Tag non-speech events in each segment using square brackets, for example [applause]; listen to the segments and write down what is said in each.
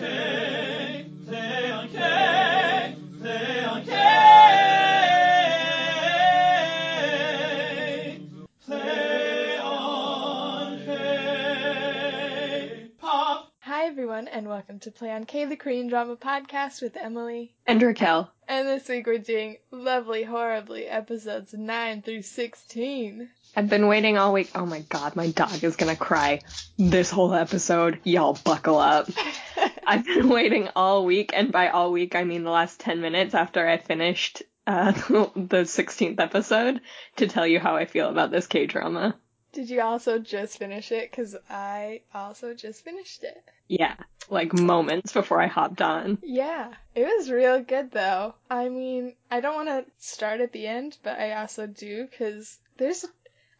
Hi everyone, and welcome to Play on K, the Korean drama podcast with Emily. And Raquel. And this week we're doing lovely, horribly episodes 9 through 16. I've been waiting all week. Oh my god, my dog is gonna cry this whole episode. Y'all buckle up. [laughs] I've been [laughs] waiting all week, and by all week I mean the last 10 minutes after I finished uh, [laughs] the 16th episode to tell you how I feel about this K drama. Did you also just finish it? Because I also just finished it. Yeah, like moments before I hopped on. Yeah, it was real good though. I mean, I don't want to start at the end, but I also do because there's.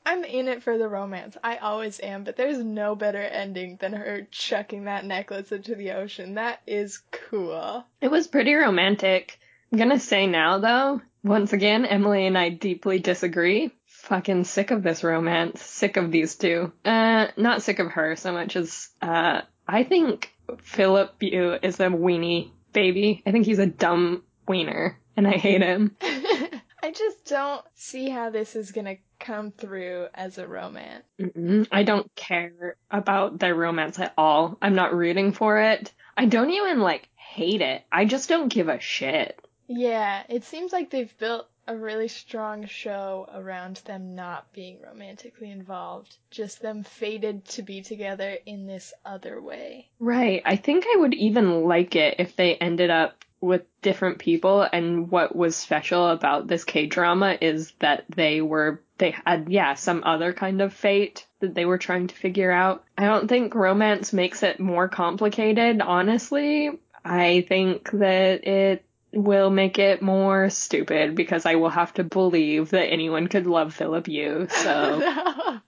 I'm in it for the romance. I always am, but there's no better ending than her chucking that necklace into the ocean. That is cool. It was pretty romantic. I'm gonna say now though, once again, Emily and I deeply disagree. Fucking sick of this romance. Sick of these two. Uh, not sick of her so much as, uh, I think Philip Yu is a weenie baby. I think he's a dumb wiener, and I hate him. [laughs] I just don't see how this is gonna come through as a romance. Mm-mm. I don't care about their romance at all. I'm not rooting for it. I don't even, like, hate it. I just don't give a shit. Yeah, it seems like they've built a really strong show around them not being romantically involved, just them fated to be together in this other way. Right. I think I would even like it if they ended up with different people and what was special about this K drama is that they were they had yeah some other kind of fate that they were trying to figure out. I don't think romance makes it more complicated, honestly. I think that it will make it more stupid because I will have to believe that anyone could love Philip Yu. So [laughs]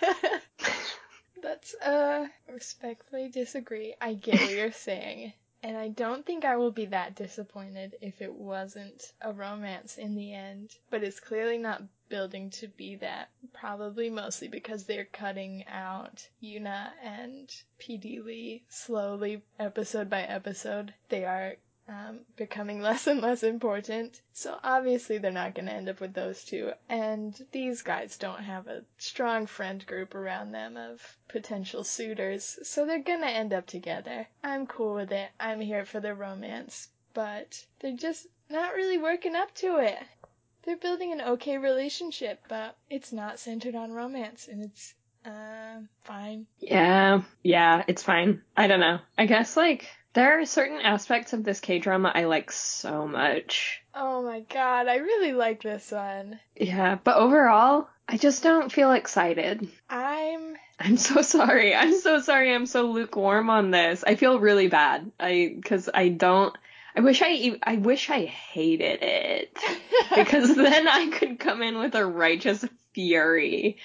[laughs] That's uh respectfully disagree. I get what you're saying. And I don't think I will be that disappointed if it wasn't a romance in the end. But it's clearly not building to be that. Probably mostly because they're cutting out Yuna and PD Lee slowly, episode by episode. They are um, becoming [laughs] less and less important. So obviously they're not going to end up with those two. And these guys don't have a strong friend group around them of potential suitors. So they're going to end up together. I'm cool with it. I'm here for the romance. But they're just not really working up to it. They're building an okay relationship, but it's not centered on romance. And it's uh, fine. Yeah, yeah, it's fine. I don't know. I guess like there are certain aspects of this K drama I like so much. Oh my god, I really like this one. Yeah, but overall, I just don't feel excited. I'm I'm so sorry. I'm so sorry. I'm so lukewarm on this. I feel really bad. I cuz I don't I wish I I wish I hated it [laughs] because then I could come in with a righteous fury.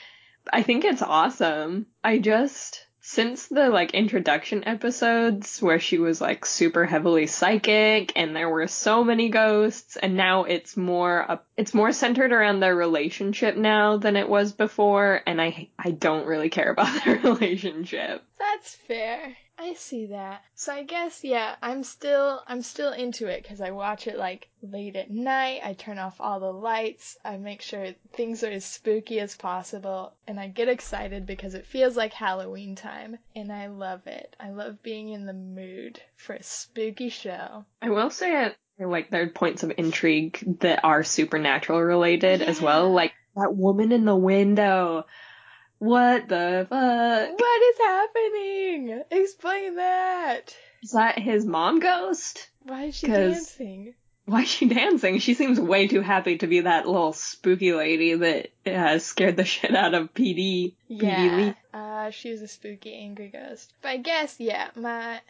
I think it's awesome. I just since the like introduction episodes where she was like super heavily psychic and there were so many ghosts and now it's more uh, it's more centered around their relationship now than it was before and I I don't really care about [laughs] their relationship. That's fair. I see that. So I guess yeah, I'm still I'm still into it cuz I watch it like late at night. I turn off all the lights. I make sure things are as spooky as possible and I get excited because it feels like Halloween time and I love it. I love being in the mood for a spooky show. I will say it like there are points of intrigue that are supernatural related as well, like that woman in the window. What the fuck? What is happening? Explain that. Is that his mom ghost? Why is she dancing? Why is she dancing? She seems way too happy to be that little spooky lady that has scared the [laughs] shit out of PD. PD Yeah. Lee. Uh, she was a spooky, angry ghost. But I guess, yeah, my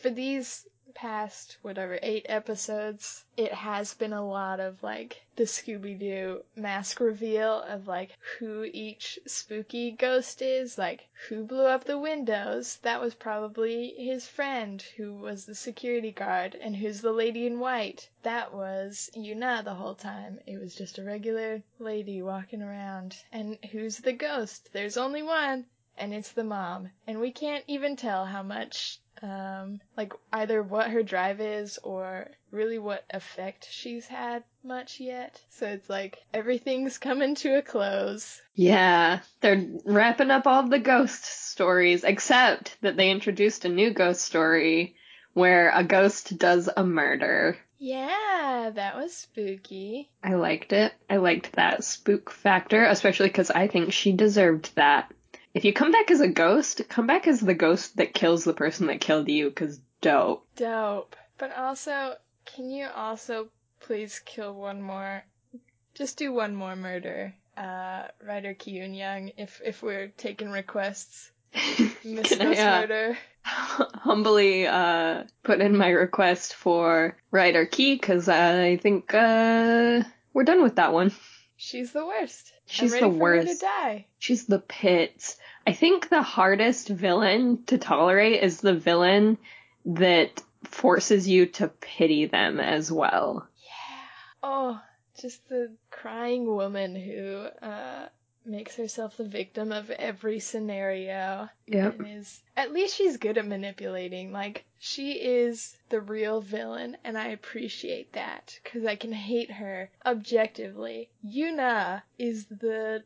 for these past whatever eight episodes, it has been a lot of like the Scooby Doo mask reveal of like who each spooky ghost is, like who blew up the windows. That was probably his friend who was the security guard, and who's the lady in white. That was Yuna the whole time. It was just a regular lady walking around. And who's the ghost? There's only one. And it's the mom, and we can't even tell how much um, like either what her drive is or really what effect she's had much yet. So it's like everything's coming to a close. Yeah, they're wrapping up all the ghost stories, except that they introduced a new ghost story where a ghost does a murder. Yeah, that was spooky. I liked it. I liked that spook factor, especially because I think she deserved that. If you come back as a ghost, come back as the ghost that kills the person that killed you, because dope. Dope. But also, can you also please kill one more? Just do one more murder. Uh, Ryder Kyun Young, if if we're taking requests. [laughs] Miss Ghost uh, Murder. [laughs] humbly uh, put in my request for writer Key because I think uh, we're done with that one. She's the worst. She's the for her to worst. die. She's the pits. I think the hardest villain to tolerate is the villain that forces you to pity them as well. Yeah. Oh, just the crying woman who uh makes herself the victim of every scenario Yep. and is at least she's good at manipulating. Like she is the real villain and I appreciate that cuz I can hate her objectively. Yuna is the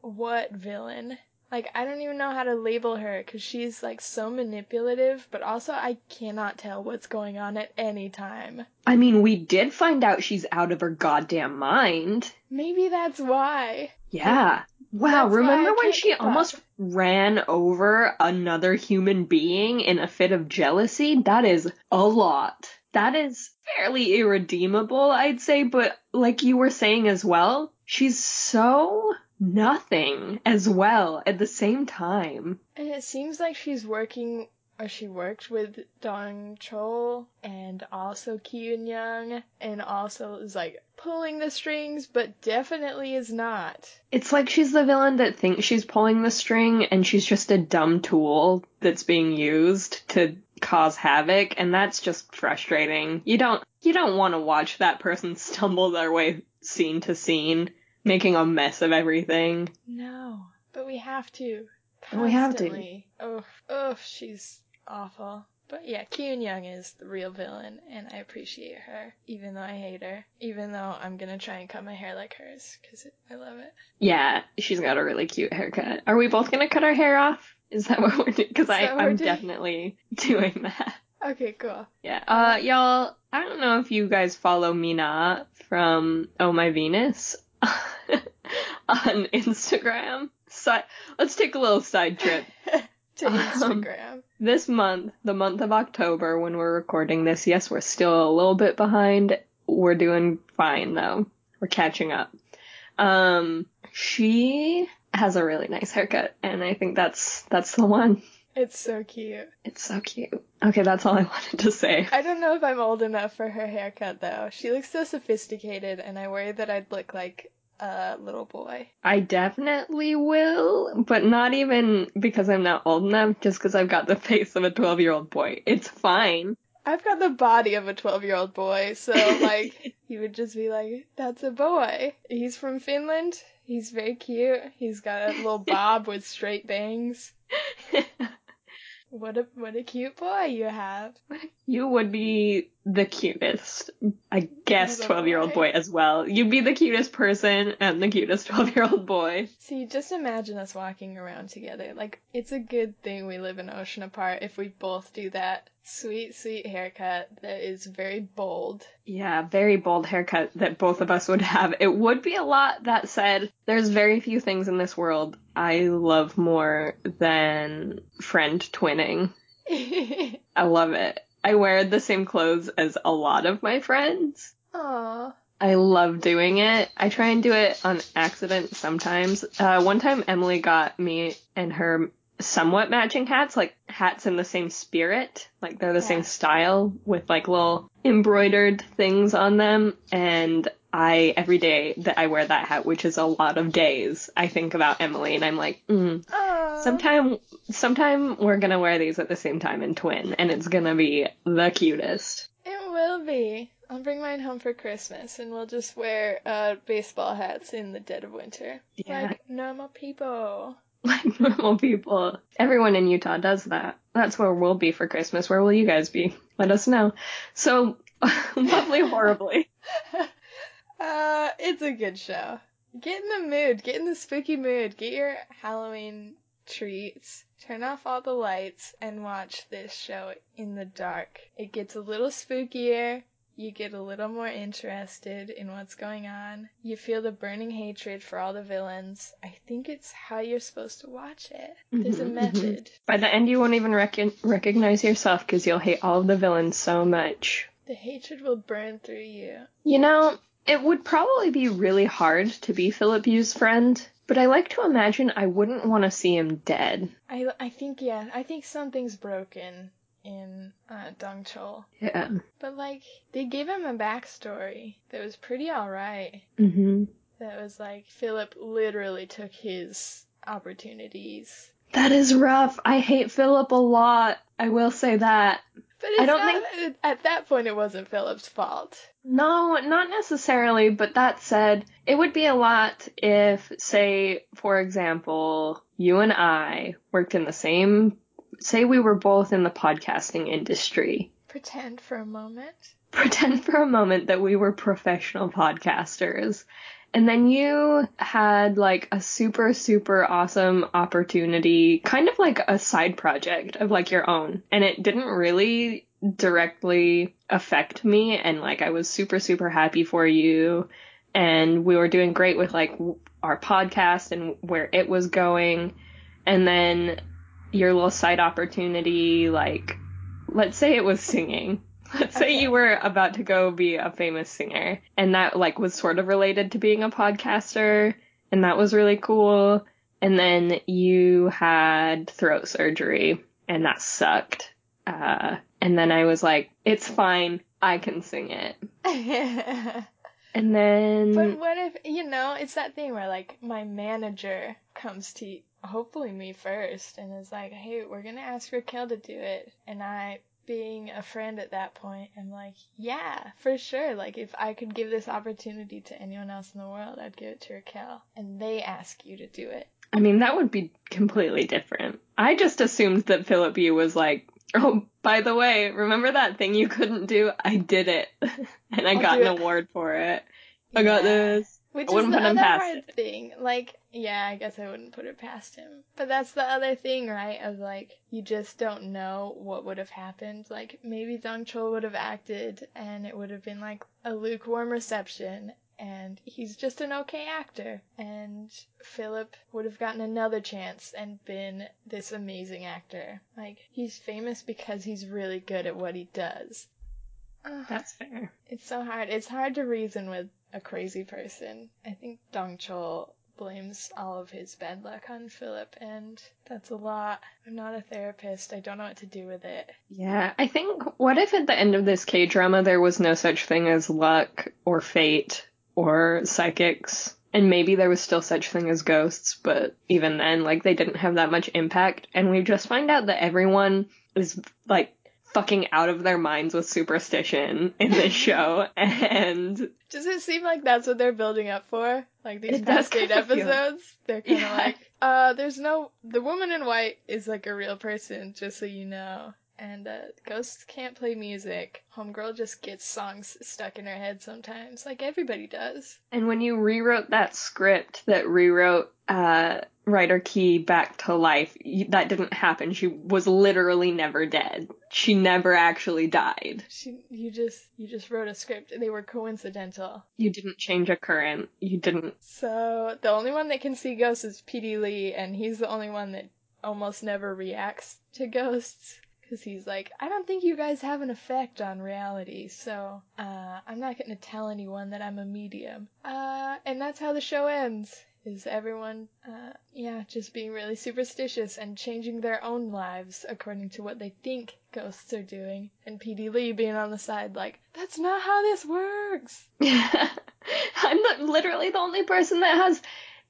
what villain? Like I don't even know how to label her cuz she's like so manipulative, but also I cannot tell what's going on at any time. I mean, we did find out she's out of her goddamn mind. Maybe that's why. Yeah. Wow, That's remember when she almost ran over another human being in a fit of jealousy? That is a lot. That is fairly irredeemable, I'd say, but like you were saying as well, she's so nothing as well at the same time. And it seems like she's working, or Uh, she worked with Dong Chul and also Kyun Young, and also is like pulling the strings, but definitely is not. It's like she's the villain that thinks she's pulling the string and she's just a dumb tool that's being used to cause havoc and that's just frustrating. You don't you don't want to watch that person stumble their way scene to scene making a mess of everything. No, but we have to. We have to. Constantly. Oh, oh, she's awful. But yeah, Kyun Young is the real villain, and I appreciate her, even though I hate her. Even though I'm gonna try and cut my hair like hers, because I love it. Yeah, she's got a really cute haircut. Are we both going to cut our hair off? Is that what we're doing? Cuz I that what we're I'm doing? definitely [laughs] doing that. Okay, cool. Yeah. Uh, y'all, I don't know if you guys follow Mina from Oh My Venus [laughs] on Instagram. Si- let's take a little side trip. [laughs] to Um, Instagram. This month, the month of October, when we're recording this, yes, we're still a little bit behind. We're doing fine though. We're catching up. Um, she has a really nice haircut, and I think that's that's the one. It's so cute. It's so cute. Okay, that's all I [laughs] wanted to say. I don't know if I'm old enough for her haircut though. She looks so sophisticated, and I worry that I'd look like a little boy. I definitely will, but not even because I'm not old enough, just because I've got the face of a 12 year old boy. It's fine. I've got the body of a 12 year old boy, so [laughs] like, you would just be like, that's a boy. He's from Finland. He's very cute. He's got a little [laughs] bob with straight bangs. [laughs] What a what a cute boy you have. you would be the cutest, I guess, 12 year old boy. as well. You'd be the cutest person and the cutest [laughs] 12 year old boy. See, just imagine us walking around together. Like, it's a good thing we live an ocean apart if we both do that sweet, sweet haircut that is very bold. Yeah, very bold haircut that both of us would have. It would be a lot. That said, there's very few things in this world I love more than friend twinning. [laughs] I love it. I wear the same clothes as a lot of my friends. Aww. I love doing it. I try and do it on accident sometimes. Uh, one time Emily got me and her somewhat matching hats, like hats in the same spirit, like they're the Yeah. same style with like little embroidered things on them. And I, every day that I wear that hat, which is a lot of days, I think about Emily and I'm like, mm, sometime, sometime we're gonna wear these at the same time in twin and it's gonna be the cutest. It will be. I'll bring mine home for Christmas and we'll just wear uh, baseball hats in the dead of winter. Yeah. Like normal people. [laughs] like normal people. Everyone in Utah does that. That's where we'll be for Christmas. Where will you guys be? Let us know. So, [laughs] lovely, horribly. [laughs] Uh, it's a good show. Get in the mood. Get in the spooky mood. Get your Halloween treats. Turn off all the lights and watch this show in the dark. It gets a little spookier. You get a little more interested in what's going on. You feel the burning hatred for all the villains. I think it's how you're supposed to watch it. There's a Mhm, mhm. method. By the end, you won't even recon recognize yourself because you'll hate all of the villains so much. The hatred will burn through you. You know, it would probably be really hard to be Philip Yu's friend, but I like to imagine I wouldn't want to see him dead. I, I think, yeah, I think something's broken in uh, Dong Chul. Yeah. But, like, they gave him a backstory that was pretty alright. hmm That was like, Philip literally took his opportunities. That is rough. I hate Philip a lot. I will say that. But it's I don't not, at that point it wasn't Philip's fault. No, not necessarily, but that said, it would be a lot if, say, for example, you and I worked in the same, say we were both in the podcasting industry. Pretend for a moment. Pretend for a moment that we were professional podcasters. And then you had like a super, super awesome opportunity, kind of like a side project of like your own. And it didn't really directly affect me. And like I was super, super happy for you. And we were doing great with like our podcast and where it was going. And then your little side opportunity, like, let's say it was singing. Let's [laughs] say you were about to go be a famous singer and that like was sort of related to being a podcaster and that was really cool. And then you had throat surgery and that sucked. Uh, and then I was like, it's fine. I can sing it. [laughs] And then, But what if, you know, it's that thing where like my manager comes to hopefully me first and is like, hey, we're gonna ask Raquel to do it. And I, being a friend at that point, I'm like, yeah, for sure. Like if I could give this opportunity to anyone else in the world, I'd give it to Raquel. And they ask you to do it. I mean, that would be completely different. I just assumed that Philip Yu was like, oh, by the way, remember that thing you couldn't do? I did it. [laughs] and I I'll got an it. award for it. I got this. Which I wouldn't is the put him other past hard thing. Like, yeah, I guess I wouldn't put it past him. But that's the other thing, right? Of like, you just don't know what would have happened. Like, maybe Dong Chul would have acted, and it would have been like a lukewarm reception, and he's just an okay actor. And Philip would have gotten another chance and been this amazing actor. Like, he's famous because he's really good at what he does. Ugh. That's fair. It's so hard. It's hard to reason with a crazy person. I think Dong Chul blames all of his bad luck on Philip, and that's a lot. I'm not a therapist. I don't know what to do with it. Yeah, I think what if at the end of this K drama there was no such thing as luck or fate or psychics? And maybe there was still such thing as ghosts, but even then, like, they didn't have that much impact. And we just find out that everyone is, like, fucking out of their minds with superstition in this [laughs] show. And Does it seem like that's what they're building up for? Like these It past eight kinda feel- episodes? They're kind of Yeah. like, uh, there's no. The woman in white is like a real person, just so you know. And uh, ghosts can't play music. Homegirl just gets songs stuck in her head sometimes, like everybody does. And when you rewrote that script that rewrote uh, writer Key back to life, y- that didn't happen. She was literally never dead. She never actually died. She, you just, you just wrote a script. and They were coincidental. You didn't change a current. You didn't. So the only one that can see ghosts is P.D. Lee, and he's the only one that almost never reacts to ghosts. Because he's like, I don't think you guys have an effect on reality, so uh, I'm not going to tell anyone that I'm a medium. Uh, and that's how the show ends. Is everyone, uh, yeah, just being really superstitious and changing their own lives according to what they think ghosts are doing. And P.D. Lee being on the side like, that's not how this works. [laughs] I'm not, literally the only person that has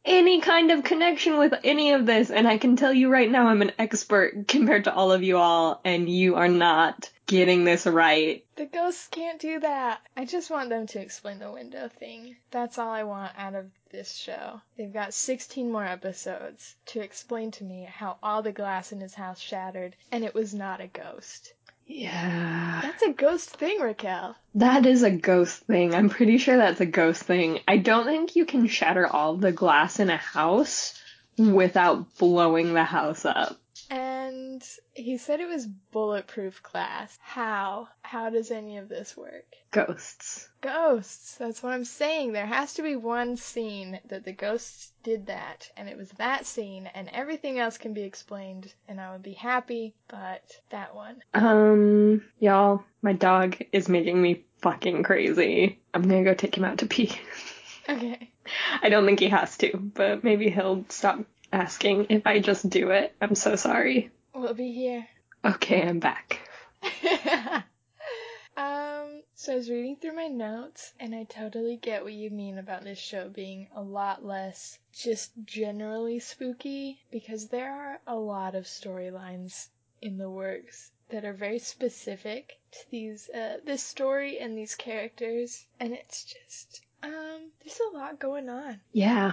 any kind of connection with any of this, and I can tell you right now I'm an expert compared to all of you all, and you are not getting this right. The ghosts can't do that. I just want them to explain the window thing. That's all I want out of this show. They've got 16 more episodes to explain to me how all the glass in his house shattered and it was not a ghost. Yeah. That's a ghost thing, Raquel. That is a ghost thing. I'm pretty sure that's a ghost thing. I don't think you can shatter all the glass in a house without blowing the house up. And he said it was bulletproof glass. How? How does any of this work? Ghosts. Ghosts. That's what I'm saying. There has to be one scene that the ghosts did that, and it was that scene, and everything else can be explained, and I would be happy, but that one. Um, y'all, my dog is making me fucking crazy. I'm gonna go take him out to pee. [laughs] Okay. I don't think he has to, but maybe he'll stop asking if I just do it. I'm so sorry. We'll be here. Okay, I'm back. [laughs] um, so I was reading through my notes, and I totally get what you mean about this show being a lot less just generally spooky, because there are a lot of storylines in the works that are very specific to these uh, this story and these characters, and it's just um, there's a lot going on. Yeah.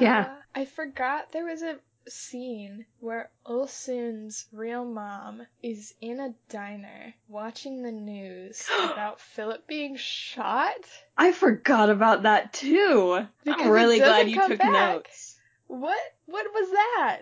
Yeah. Uh, I forgot there was a scene where Ulsoon's real mom is in a diner watching the news [gasps] about Philip being shot. I forgot about that too. Because I'm really glad you took back. notes. What? What was that?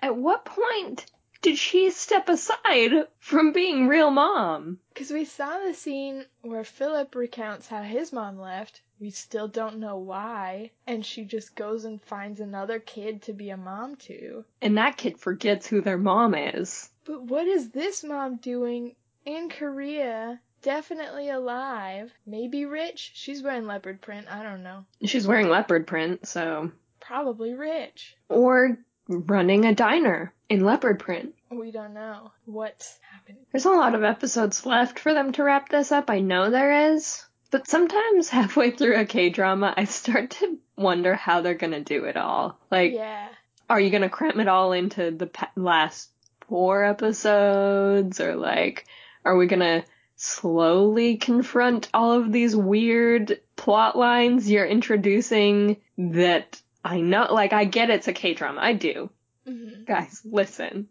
At what point did she step aside from being real mom? Because we saw the scene where Philip recounts how his mom left. We still don't know why. And she just goes and finds another kid to be a mom to. And that kid forgets who their mom is. But what is this mom doing in Korea? Definitely alive. Maybe rich. She's wearing leopard print. I don't know. She's wearing leopard print, so. Probably rich. Or running a diner in leopard print. We don't know what's happening. There's a lot of episodes left for them to wrap this up. I know there is. But sometimes [laughs] halfway through a K drama, I start to wonder how they're gonna do it all. Like, Yeah. are you gonna cram it all into the last four episodes? Or like, are we gonna slowly confront all of these weird plot lines you're introducing that I know, like, I get it's a K drama. I do. hmm Guys, listen.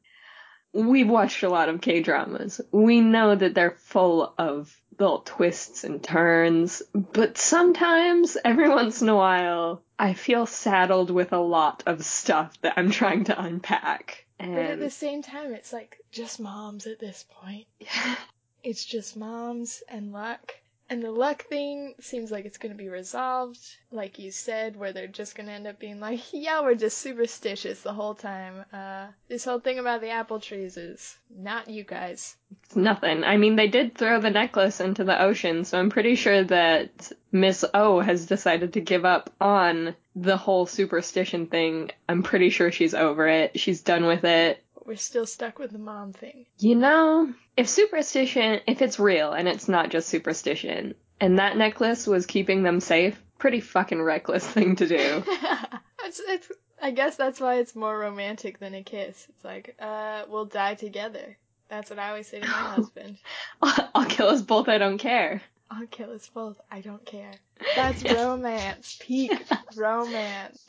We've watched a lot of K dramas. We know that they're full of little twists and turns, but sometimes, every once in a while, I feel saddled with a lot of stuff that I'm trying to unpack. But at the same time, it's like just moms at this point. [laughs] It's just moms and luck. And the luck thing seems like it's going to be resolved, like you said, where they're just going to end up being like, [laughs] yeah, we're just superstitious the whole time. Uh, this whole thing about the apple trees is not you guys. it's nothing. I mean, they did throw the necklace into the ocean, so I'm pretty sure that Miss O has decided to give up on the whole superstition thing. I'm pretty sure she's over it. She's done with it. We're still stuck with the mom thing. You know, if superstition, if it's real and it's not just superstition, and that necklace was keeping them safe, pretty fucking reckless [laughs] thing to do. [laughs] it's, it's, I guess that's why it's more romantic than a kiss. It's like, uh, we'll die together. That's what I always say to my [laughs] husband. I'll kill us both, I don't care. I'll kill us both. I don't care. That's Yes. romance. Peak romance.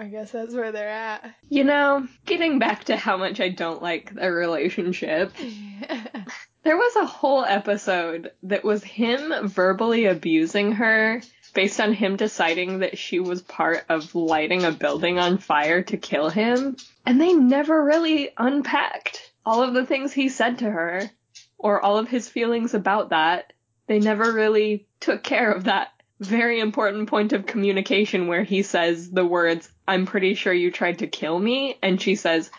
I guess that's where they're at. You know, getting back to how much I don't like their relationship, [laughs] there was a whole episode that was him verbally abusing her based on him deciding that she was part of lighting a building on fire to kill him. And they never really unpacked all of the things he said to her or all of his feelings about that. They never really took care of that very important point of communication where he says the words, I'm pretty sure you tried to kill me. And she says,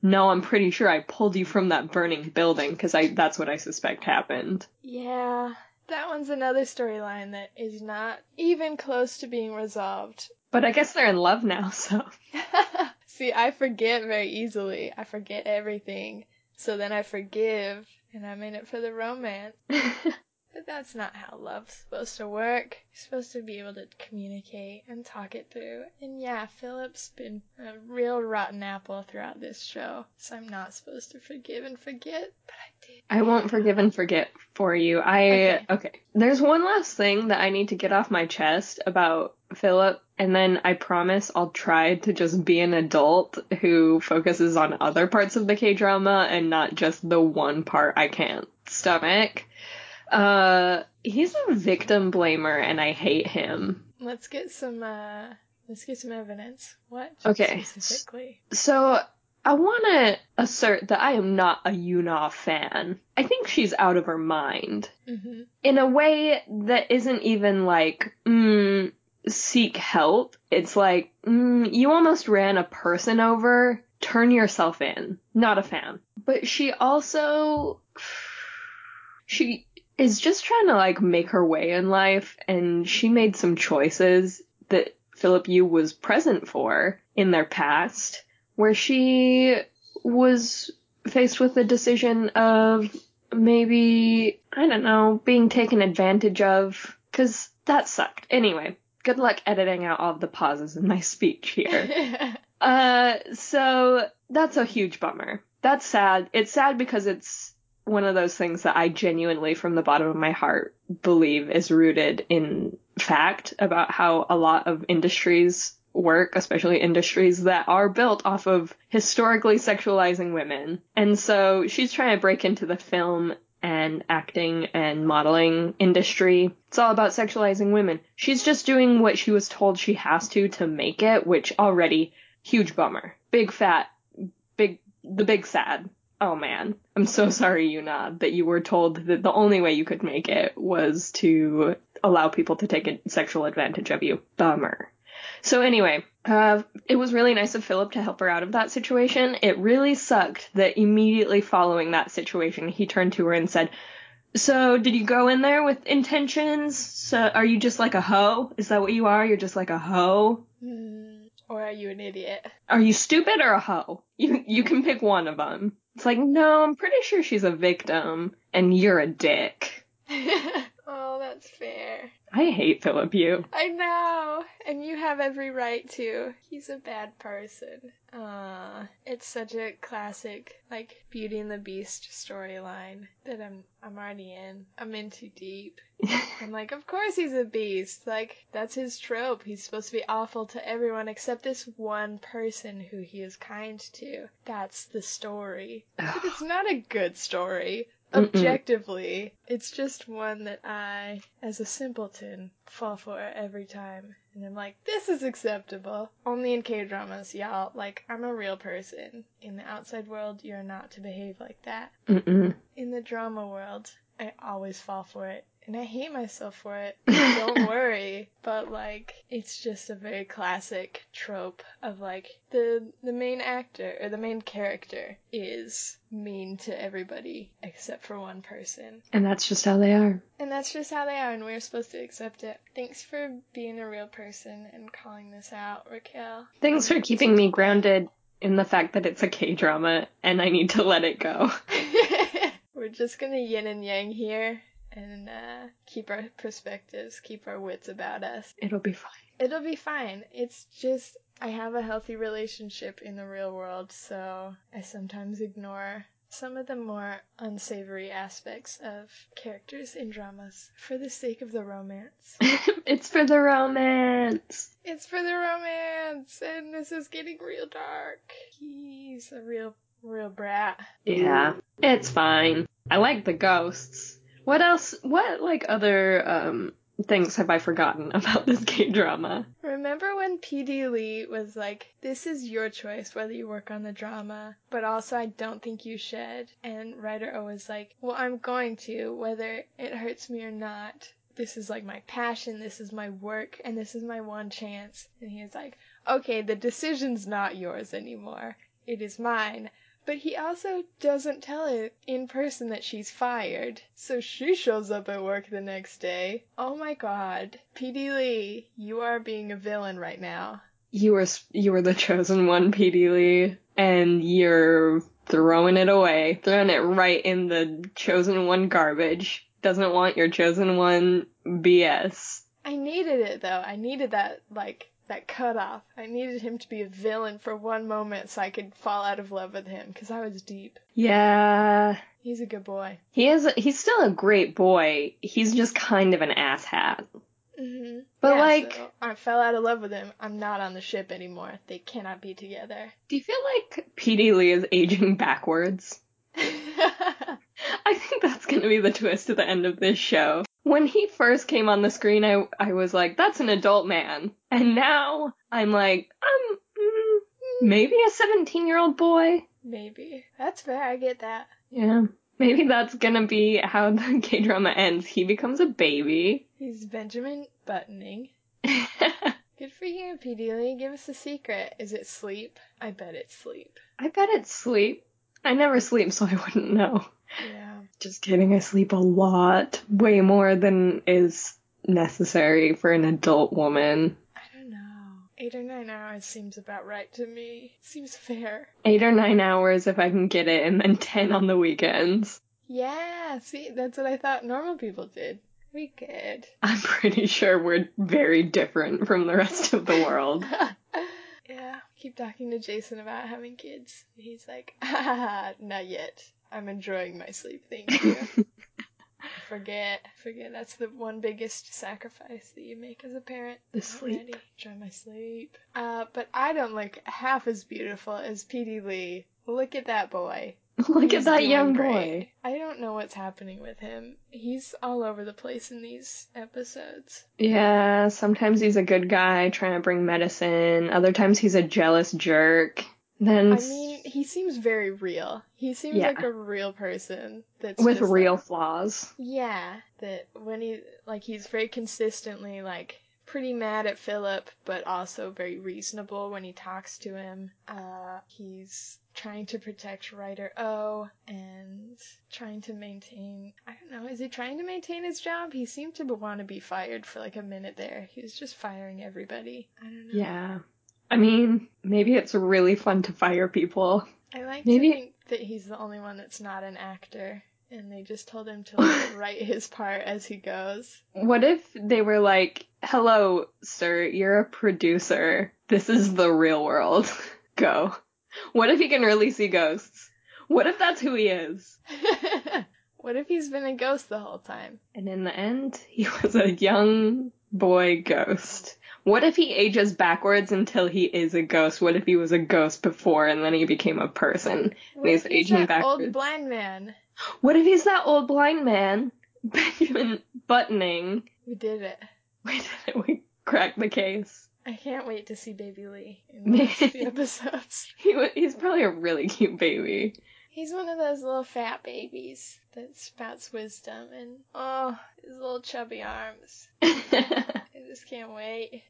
no, I'm pretty sure I pulled you from that burning building because I that's what I suspect happened. yeah, that one's another storyline that is not even close to being resolved. But I guess they're in love now, [laughs] so [laughs] See, I forget very easily. I forget everything. So then I forgive, and I'm in it for the romance. [laughs] But that's not how love's supposed to work. You're supposed to be able to communicate and talk it through. And yeah, Philip's been a real rotten apple throughout this show, so I'm not supposed to forgive and forget, but I did. I won't forgive and forget for you. I Okay. okay. There's one last thing that I need to get off my chest about Philip, and then I promise I'll try to just be an adult who focuses on other parts of the K drama and not just the one part I can't stomach. Uh, he's a victim blamer, and I hate him. Let's get some uh let's get some evidence. What Okay. specifically? So I want to assert that I am not a Yuna fan. I think she's out of her mind. Mm-hmm. in a way that isn't even like, mm, seek help. It's like, mm, you almost ran a person over. Turn yourself in. Not a fan. But she also, [sighs] she is just trying to like make her way in life and she made some choices that Philip Yu was present for in their past where she was faced with the decision of maybe I don't know being taken advantage of because that sucked. Anyway, good luck editing out all the pauses in my [laughs] speech here. [laughs] uh, so that's a huge bummer. That's sad. It's sad because it's one of those things that I genuinely, from the bottom of my heart, believe is rooted in fact about how a lot of industries work, especially industries that are built off of historically sexualizing women. And so she's trying to break into the film and acting and modeling industry. It's all about sexualizing women. She's just doing what she was told she has to to make it, which already huge bummer. Big fat, big, the big sad. Oh man, I'm so [laughs] sorry, Yuna, that you were told that the only way you could make it was to allow people to take a sexual advantage of you. Bummer. So anyway, uh, it was really nice of Philip to help her out of that situation. It really sucked that immediately following that situation, he turned to her and said, "So did you go in there with intentions? So are you just like a hoe? Is that what you are? You're just like a hoe? Hmm. Or are you an idiot? Are you stupid or a hoe? You you can pick one of them." It's like, no, I'm pretty sure she's a victim, and you're a dick. [laughs] oh, that's fair. I hate Philip Yu. I know, and you have every right to. He's a bad person. Uh, it's such a classic, like Beauty and the Beast storyline that I'm I'm already in. I'm in too deep. [laughs] I'm like, of course he's a beast. Like that's his trope. He's supposed to be awful to everyone except this one person who he is kind to. That's the story. But it's not a good story. Mm-mm. Objectively, it's just one that I, as a simpleton, fall for every time. And I'm like, this is acceptable. Only in K dramas, y'all. Like, I'm a real person. In the outside world, you're not to behave like that. Mm-mm. In the drama world, I always fall for it. And I hate myself for it. [laughs] Don't worry. But like it's just a very classic trope of like the the main actor or the main character is mean to everybody except for one person. And that's just how they are. And that's just how they are and we're supposed to accept it. Thanks for being a real person and calling this out, Raquel. Thanks for keeping me grounded in the fact that it's a K drama and I need to let it go. [laughs] [laughs] We're just gonna yin and yang here and uh, keep our [laughs] perspectives, keep our wits about us. It'll be fine. It'll be fine. It's just I have a healthy relationship in the real world, so I sometimes ignore some of the more unsavory aspects of characters in dramas for the sake of the romance. [laughs] it's for the romance. it's for the romance, and this is getting real dark. He's a real, real brat. Yeah, it's fine. I like the ghosts. What else? What like other um things have I forgotten [laughs] about this K drama? Remember when PD Lee was like, This is your choice whether you work on the drama, but also I don't think you should. And writer O was like, Well, I'm going to, whether it hurts me or not. This is like my passion, this is my work, and this is my one chance. And he was like, Okay, the decision's not yours anymore. It is mine. But he also doesn't tell her in person that she's fired. So she shows up at work the next day. Oh my god. PD Lee, you are being a villain right now. You were you were the chosen one, PD Lee, and you're throwing it away, throwing it right in the chosen one garbage. doesn't want your chosen one BS. I needed it though. I needed that like that cut off. I needed him to be a villain for one moment so I could fall out of love with him because I was deep. Yeah. He's a good boy. He is he's still a great boy. He's just kind of an asshat. Mm-hmm. But Yeah, like so I fell out of love with him. I'm not on the ship anymore. They cannot be together. do you feel like PD Lee is aging backwards? [laughs] I think that's going to be the twist at the end of this show. When he first came on the screen, I I was like, "That's an adult man," and now I'm like, "Um, mm, maybe a 17 year old boy." Maybe. That's fair. I get that. Yeah, maybe that's gonna be how the [laughs] K drama ends. He becomes a baby. He's Benjamin Buttoning. [laughs] Good for you, P. Lee. Give us a secret. Is it sleep? I bet it's sleep. I bet it's sleep. I never sleep, so I wouldn't know. Yeah. Just kidding. I sleep a lot, way more than is necessary for an adult woman. I don't know. Eight or nine hours seems about right to me. Seems fair. eight or nine hours if I can get it, and then ten on the weekends. Yeah, see, that's what I thought normal people did. We could. [laughs] I'm pretty sure we're very different from the rest of the world. [laughs] yeah, keep talking to Jason about having kids. He's like, [laughs] ah, not yet. I'm enjoying my sleep, thank you. [laughs] forget, forget. That's the one biggest sacrifice that you make as a parent. The sleep. ready. Enjoy my sleep. Uh, but I don't look half as beautiful as P.D. Lee. Look at that boy. [laughs] Look He's at that young great. boy. I don't know what's happening with him. He's all over the place in these episodes. Yeah, sometimes he's a good guy trying to bring medicine. Other times he's a jealous jerk. Then I mean, he seems very real. He seems Yeah. like a real person that's with real like- flaws. yeah, that when he like he's very consistently like pretty mad at Philip, but also very reasonable when he talks to him. Uh, he's trying to protect writer O and trying to maintain. I don't know. Is he trying to maintain his job? He seemed to want to be fired for like a minute there. He was just firing everybody. I don't know. Yeah. I mean, maybe it's really fun to fire people. I like Maybe- to think that he's the only one that's not an actor, and they just told him to like, [laughs] write his part as he goes. What if they were like, hello, sir, you're a producer. This is the real world. [laughs] Go. What if he can really see ghosts? What if that's who he is? [laughs] what if he's been a ghost the whole time? And in the end, he was a young boy ghost. What if he ages backwards until he is a ghost? What if he was a ghost before and then he became a person? What He's if he's aging that old blind man? What if he's that old blind man? [laughs] Benjamin Buttoning. We did it. We did it. We cracked the case. I can't wait to see Baby Lee in [laughs] the next few episodes. He he's probably a really cute baby. He's one of those little fat babies that spouts wisdom and oh, his little chubby arms. [laughs] I just can't wait.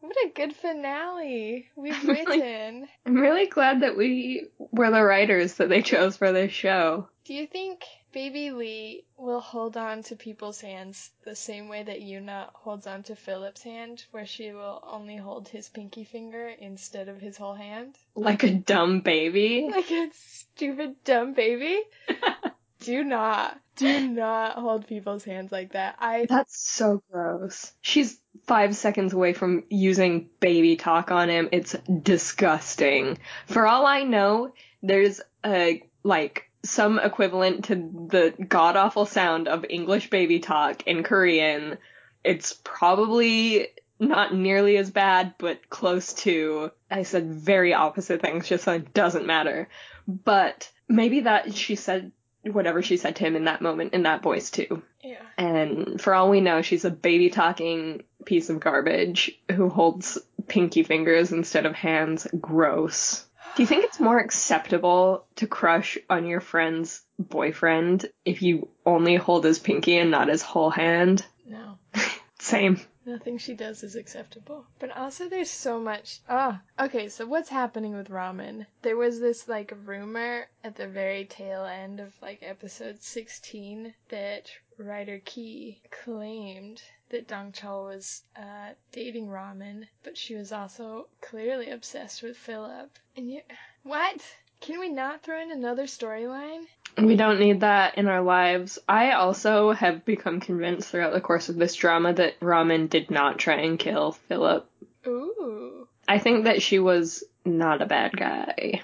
What a good finale we've Really? written. I'm really glad that we were the writers that they chose for this show. Do you think Baby Lee will hold on to people's hands the same way that Yuna holds on to Philip's hand, where she will only hold his pinky finger instead of his whole hand? Like a dumb baby. Like a stupid dumb baby? [laughs] do not, do not hold people's hands like that. I That's so gross. She's five seconds away from using baby talk on him. It's disgusting. For all I know, there's a, like, some equivalent to the god awful sound of English baby talk in Korean. It's probably not nearly as bad, but close to. I said very opposite things, just so it doesn't matter. But maybe that she said whatever she said to him in that moment in that voice too. yeah. And for all we know, she's a baby talking piece of garbage who holds pinky fingers instead of hands. Gross. Do you think it's more acceptable to crush on your friend's boyfriend if you only hold his pinky and not his whole hand? No. [laughs] Same. Nothing she does is acceptable. But also, there's so much. Ah, okay, so what's happening with ramen? There was this, like, rumor at the very tail end of, like, episode 16 that writer Key claimed that Dong Chul was uh, dating ramen, but she was also clearly obsessed with Philip. And you. What? Can we not throw in another storyline? We don't need that in our lives. I also have become convinced throughout the course of this drama that Ramen did not try and kill Philip. Ooh. I think that she was not a bad guy.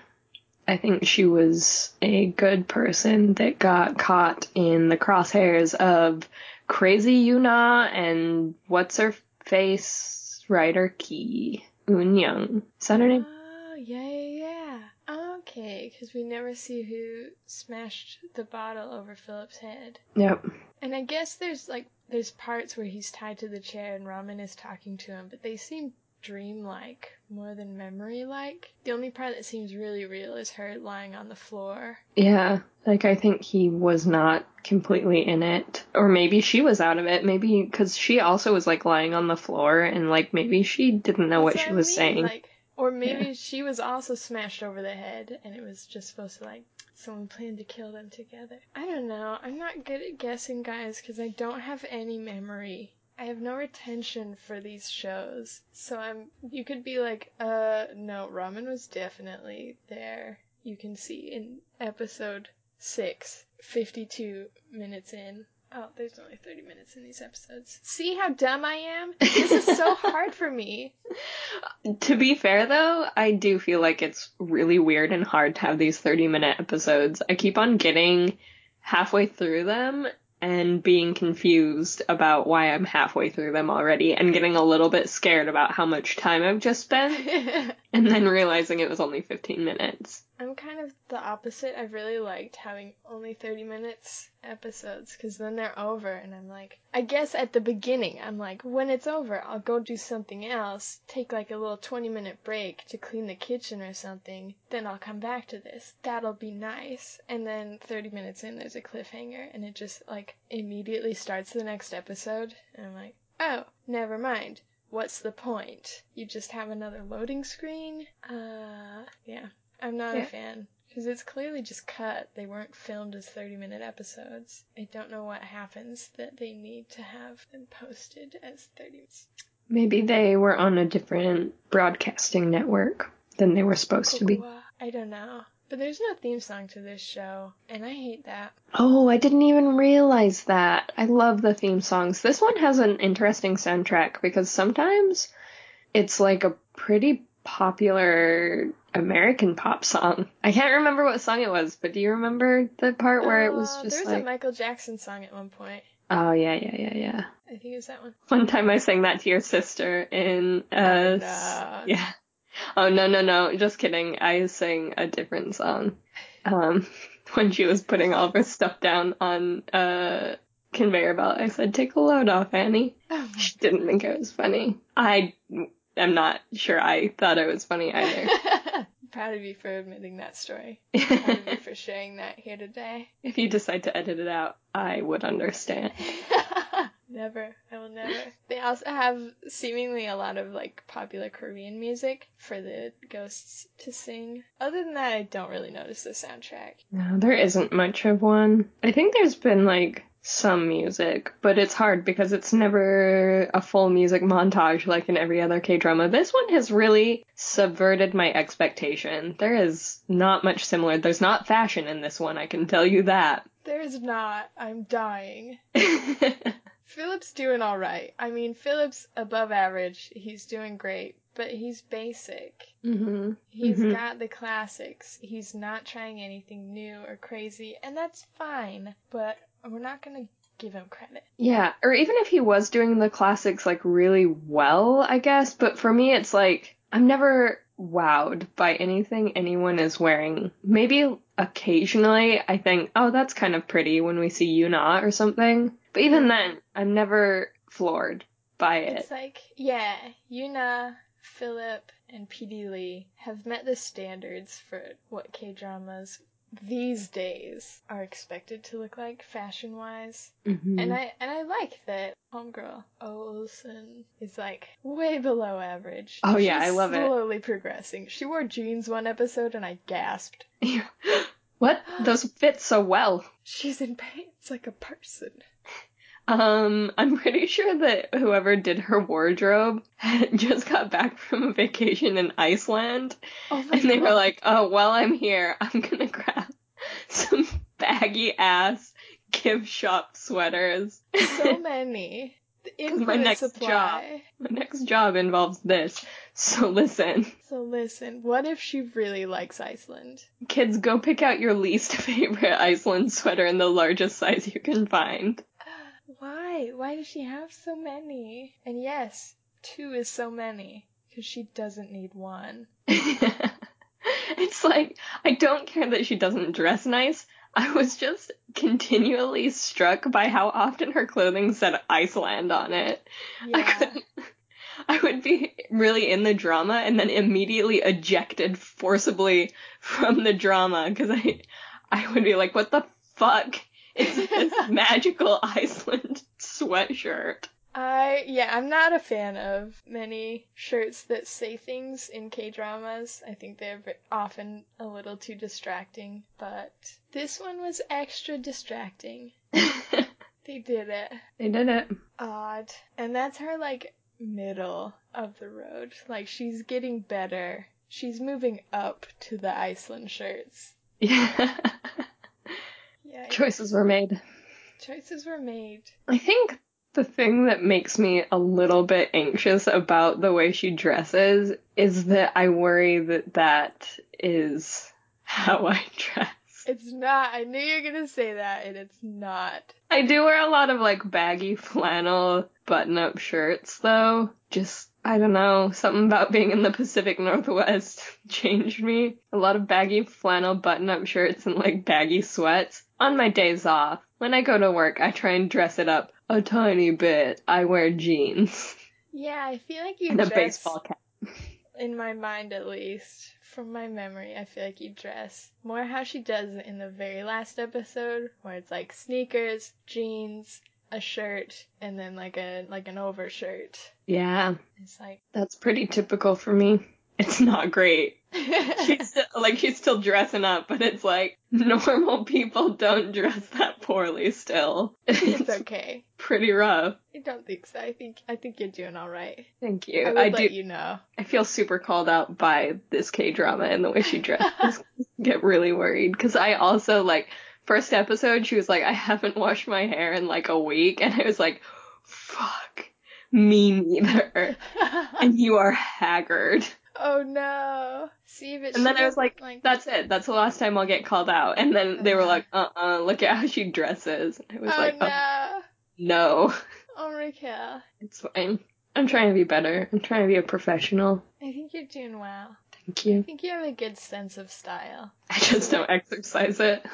I think she was a good person that got caught in the crosshairs of crazy Yuna and what's her face writer Key Eun Young. Is that her name? Oh, yeah, yeah, yeah. Okay, because we never see who smashed the bottle over Philip's head. Yep. And I guess there's like there's parts where he's tied to the chair and Ramen is talking to him, but they seem dreamlike more than memory like. The only part that seems really real is her lying on the floor. Yeah, like I think he was not completely in it. Or maybe she was out of it. Maybe because she also was like lying on the floor and like maybe she didn't know That's what she was mean, saying. Like, or maybe she was also smashed over the head and it was just supposed to like someone planned to kill them together. I don't know. I'm not good at guessing, guys, because I don't have any memory. I have no retention for these shows. So I'm you could be like, uh no, Ramen was definitely there. You can see in episode 6, 52 minutes in. Oh, there's only 30 minutes in these episodes. See how dumb I am? This is so [laughs] hard for me. To be fair though, I do feel like it's really weird and hard to have these 30 minute episodes. I keep on getting halfway through them and being confused about why I'm halfway through them already and getting a little bit scared about how much time I've just spent [laughs] and then realizing it was only 15 minutes. I'm kind of the opposite. I've really liked having only 30 minutes episodes because then they're over and I'm like, I guess at the beginning, I'm like, when it's over, I'll go do something else, take like a little 20 minute break to clean the kitchen or something, then I'll come back to this. That'll be nice. And then 30 minutes in, there's a cliffhanger and it just like immediately starts the next episode. And I'm like, oh, never mind. What's the point? You just have another loading screen? Uh, yeah. I'm not Yeah. a fan because it's clearly just cut. They weren't filmed as 30 minute episodes. I don't know what happens that they need to have them posted as 30 minutes. Maybe they were on a different broadcasting network than they were supposed to be. I don't know. But there's no theme song to this show, and I hate that. Oh, I didn't even realize that. I love the theme songs. This one has an interesting soundtrack because sometimes it's like a pretty popular American pop song. [laughs] I can't remember what song it was, but do you remember the part where it was Uh, just there was like a Michael Jackson song at one point. Oh yeah, yeah, yeah, yeah. I think it was that one. One time I sang that to your sister in uh Oh, no. [laughs] yeah. Oh no no no, just kidding. I sang a different song. Um [laughs] when she was putting all of her stuff down on uh conveyor belt, I said, Take a load off, Annie. Oh She didn't think it was funny. I am not sure I thought it was funny either. [laughs] Proud of you for admitting that story. Proud of you [laughs] for sharing that here today. if you decide to edit it out, I would understand. Never. I will never. They also have seemingly a lot of like popular Korean music for the ghosts to sing. Other than that, I don't really notice the soundtrack. No, there isn't much of one. I think there's been like some music, but it's hard because it's never a full music montage like in every other K drama. This one has really subverted my expectation. There is not much similar. There's not fashion in this one, I can tell you that. There's not. I'm dying. [laughs] Philip's doing alright. I mean, Philip's above average. He's doing great. But he's basic. hmm He's Mhm. got the classics. He's not trying anything new or crazy, and that's fine. But we're not gonna give him credit. Yeah, or even if he was doing the classics like really well, I guess, but for me it's like I'm never wowed by anything anyone is wearing. Maybe occasionally I think, "Oh, that's kind of pretty" when we see Yuna or something. But even then, I'm never floored by it. It's like, yeah, Yuna, Philip, and PD Lee have met the standards for what K dramas these days are expected to look like fashion wise. Mhm. And I and I like that homegirl Olsen is like way below average. Oh, yeah, I love it. Slowly progressing. She wore jeans one episode and I gasped. [laughs] what? Those fit so well. She's in pants like a person. Um, I'm pretty sure that whoever did her wardrobe [laughs] just got back from a vacation in Iceland. Oh And they god. were like, oh, while I'm here, I'm gonna grab [laughs] some baggy ass gift shop sweaters. so [laughs] many. My next supply. My next job involves this. So listen, So listen, what if she really likes Iceland? kids, go pick out your least [laughs] favorite Iceland sweater in the largest size you can find. [sighs] Why? Why does she have so many? And yes, two is so many. Because she doesn't need one. [laughs] it's like, I don't care that she doesn't dress nice. I was just continually struck by how often her clothing said Iceland on it. I couldn't. I would be really in the drama and then immediately ejected forcibly from the drama because I, I would be like, "What the fuck is this [laughs] magical Iceland sweatshirt?" I yeah, I'm not a fan of many shirts that say things in K dramas. I think they're often a little too distracting, but this one was extra distracting. [laughs] They did it. they did it. Odd. And that's her like middle of the road. Like she's getting better. She's moving up to the Iceland shirts. Yeah. [laughs] Yeah. Choices were made. Choices were made. I think the thing that makes me a little bit anxious about the way she dresses is that I worry that that is [laughs] how I dress. It's not. I knew you were gonna say that, and it's not. I do wear a lot of like baggy flannel button up shirts though. Just, I don't know, something about being in the Pacific Northwest [laughs] changed me. A lot of baggy flannel button up shirts and like baggy sweats. On my days off, when I go to work, I try and dress it up a tiny bit. I wear jeans Yeah, I feel like you and a baseball cap. in my mind at least, from my memory, I feel like you dress more how she does in the very last episode, where it's like sneakers, jeans, a shirt, and then like a like an overshirt. Yeah, It's like that's pretty typical for me. It's not great. She's [laughs] still, like she's still dressing up, but it's like normal people don't dress that poorly still. it's It's okay. pretty rough. I don't think so. I think I think you're doing all right. Thank you. I I, do. let you know. I feel super called out by this K drama and the way she dresses. [laughs] Get really worried because I also like first episode she was like I haven't washed my hair in like a week and I was like fuck me neither [laughs] and you are haggard. Oh no. See, but And then I was doesn't, like, that's it. That's the last time I'll get called out. And then they were Uh-huh. like, uh-uh, look at how she dresses. I was oh like, oh, no, No. Oh Raquel. it's fine. I'm trying to be better. I'm trying to be a professional. I think you're doing well. Thank you. I think you have a good sense of style. I just don't [laughs] exercise it.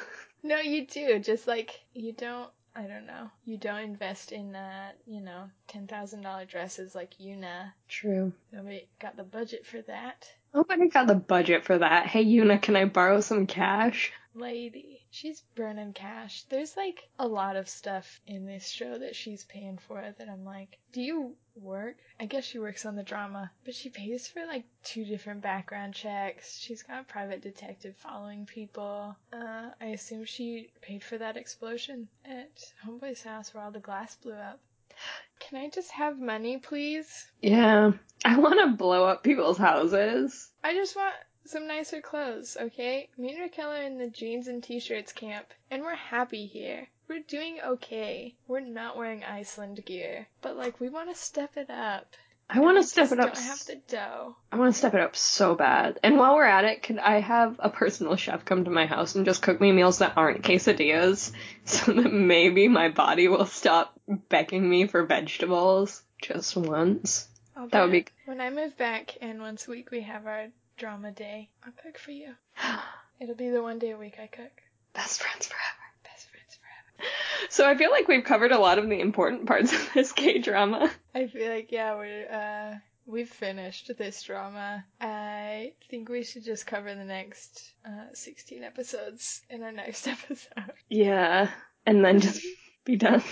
No, you do. Just like you don't. I don't know. You don't invest in, uh, you know, ten thousand dollar dresses like Yuna. True. Nobody got the budget for that. Nobody got the budget for that. Hey, Yuna, can I borrow some cash? Lady, she's burning cash. There's like a lot of stuff in this show that she's paying for that I'm like, do you work? I guess she works on the drama, but she pays for like two different background checks. She's got a private detective following people. Uh, I assume she paid for that explosion at Homeboy's house where all the glass blew up. [gasps] Can I just have money, please? Yeah. I want to blow up people's houses. I just want some nicer clothes, okay? Me and Raquel are in the jeans and t-shirts camp, and we're happy here. We're doing okay. We're not wearing Iceland gear, but like we want to step it up. I want to step it up. Don't have the dough. I want to step it up so bad. And while we're at it, could I have a personal chef come to my house and just cook me meals that aren't quesadillas [laughs] so that maybe my body will stop begging me for vegetables just once? I'll That would be. when I move back and once a week we have our drama day. I'll cook for you. [gasps] It'll be the one day a week I cook. Best friends forever. Best friends forever. [laughs] So I feel like we've covered a lot of the important parts of this K drama. I feel like yeah, we're uh we've finished this drama. I think we should just cover the next uh 16 episodes in our next [laughs] episode. Yeah. And then just be done.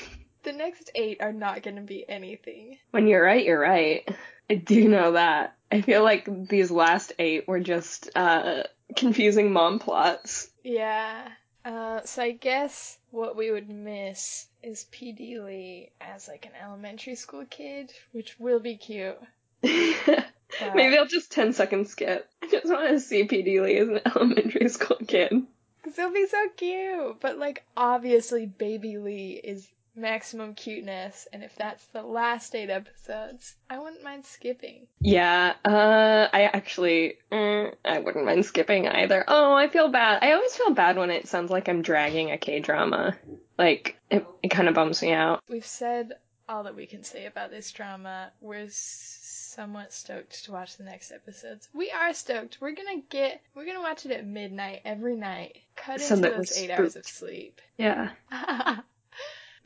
The next 8 are not going to be anything. When you're right, you're right. I do know that. I feel like these last eight were just uh confusing mom plots. Yeah. Uh so I guess what we would miss is PD Lee as like an elementary school kid, which will be cute. But- [laughs] Maybe I'll just 10 second skip. I just want to see PD Lee as an [laughs] elementary school kid. Cause he'll be so cute. But like obviously baby Lee is maximum cuteness, and if that's the last eight episodes, I wouldn't mind skipping. Yeah, uh, I actually, mm, I wouldn't mind skipping either. Oh, I feel bad. I always feel bad when it sounds like I'm dragging a K drama. Like, it, it kind of bums me out. We've said all that we can say about this drama. We're somewhat stoked to watch the next episodes. We are stoked. We're gonna get, we're gonna watch it at midnight every night. Cut So into those eight hours of sleep. Yeah. [laughs]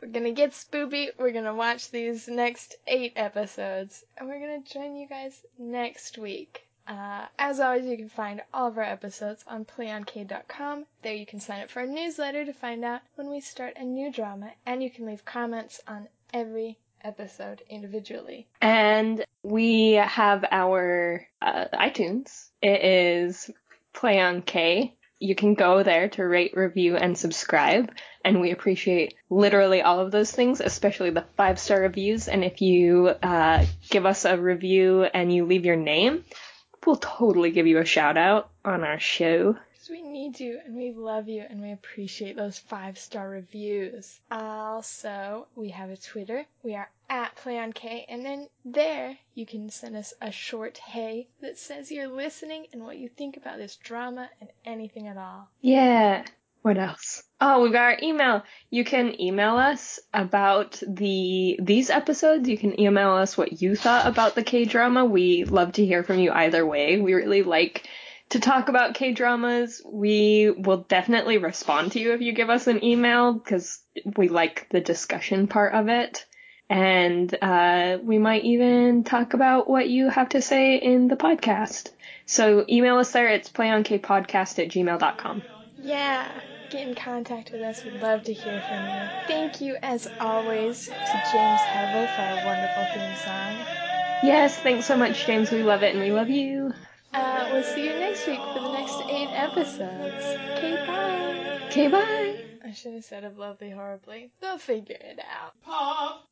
we're gonna get spoopy. We're gonna watch these next eight episodes, and we're gonna join you guys next week. Uh, as always, you can find all of our episodes on playonk.com. There you can sign up for our newsletter to find out when we start a new drama, and you can leave comments on every episode individually. And we have our uh, iTunes. It is Play on K. You can go there to rate, review, and subscribe. And we appreciate literally all of those things, especially the five star reviews. And if you uh, give us a review and you leave your name, we'll totally give you a shout out on our show. We need you and we love you and we appreciate those five star reviews. Also, we have a Twitter. We are at PlayOnK, and then there you can send us a short hey that says you're listening and what you think about this drama and anything at all. Yeah. What else? Oh, we've got our email. You can email us about the these episodes. You can email us what you thought about the K drama. We love to hear from you either way. We really like to talk about K dramas. We will definitely respond to you if you give us an email because we like the discussion part of it. And uh, we might even talk about what you have to say in the podcast. So email us there. It's playonkpodcast at gmail.com. Yeah, get in contact with us. We'd love to hear from you. Thank you, as always, to James Hevel for our wonderful theme song. Yes, thanks so much, James. We love it and we love you. Uh, we'll see you next week for the next eight episodes. Okay, bye. Okay, bye. I should have said of lovely horribly. They'll figure it out. Pop.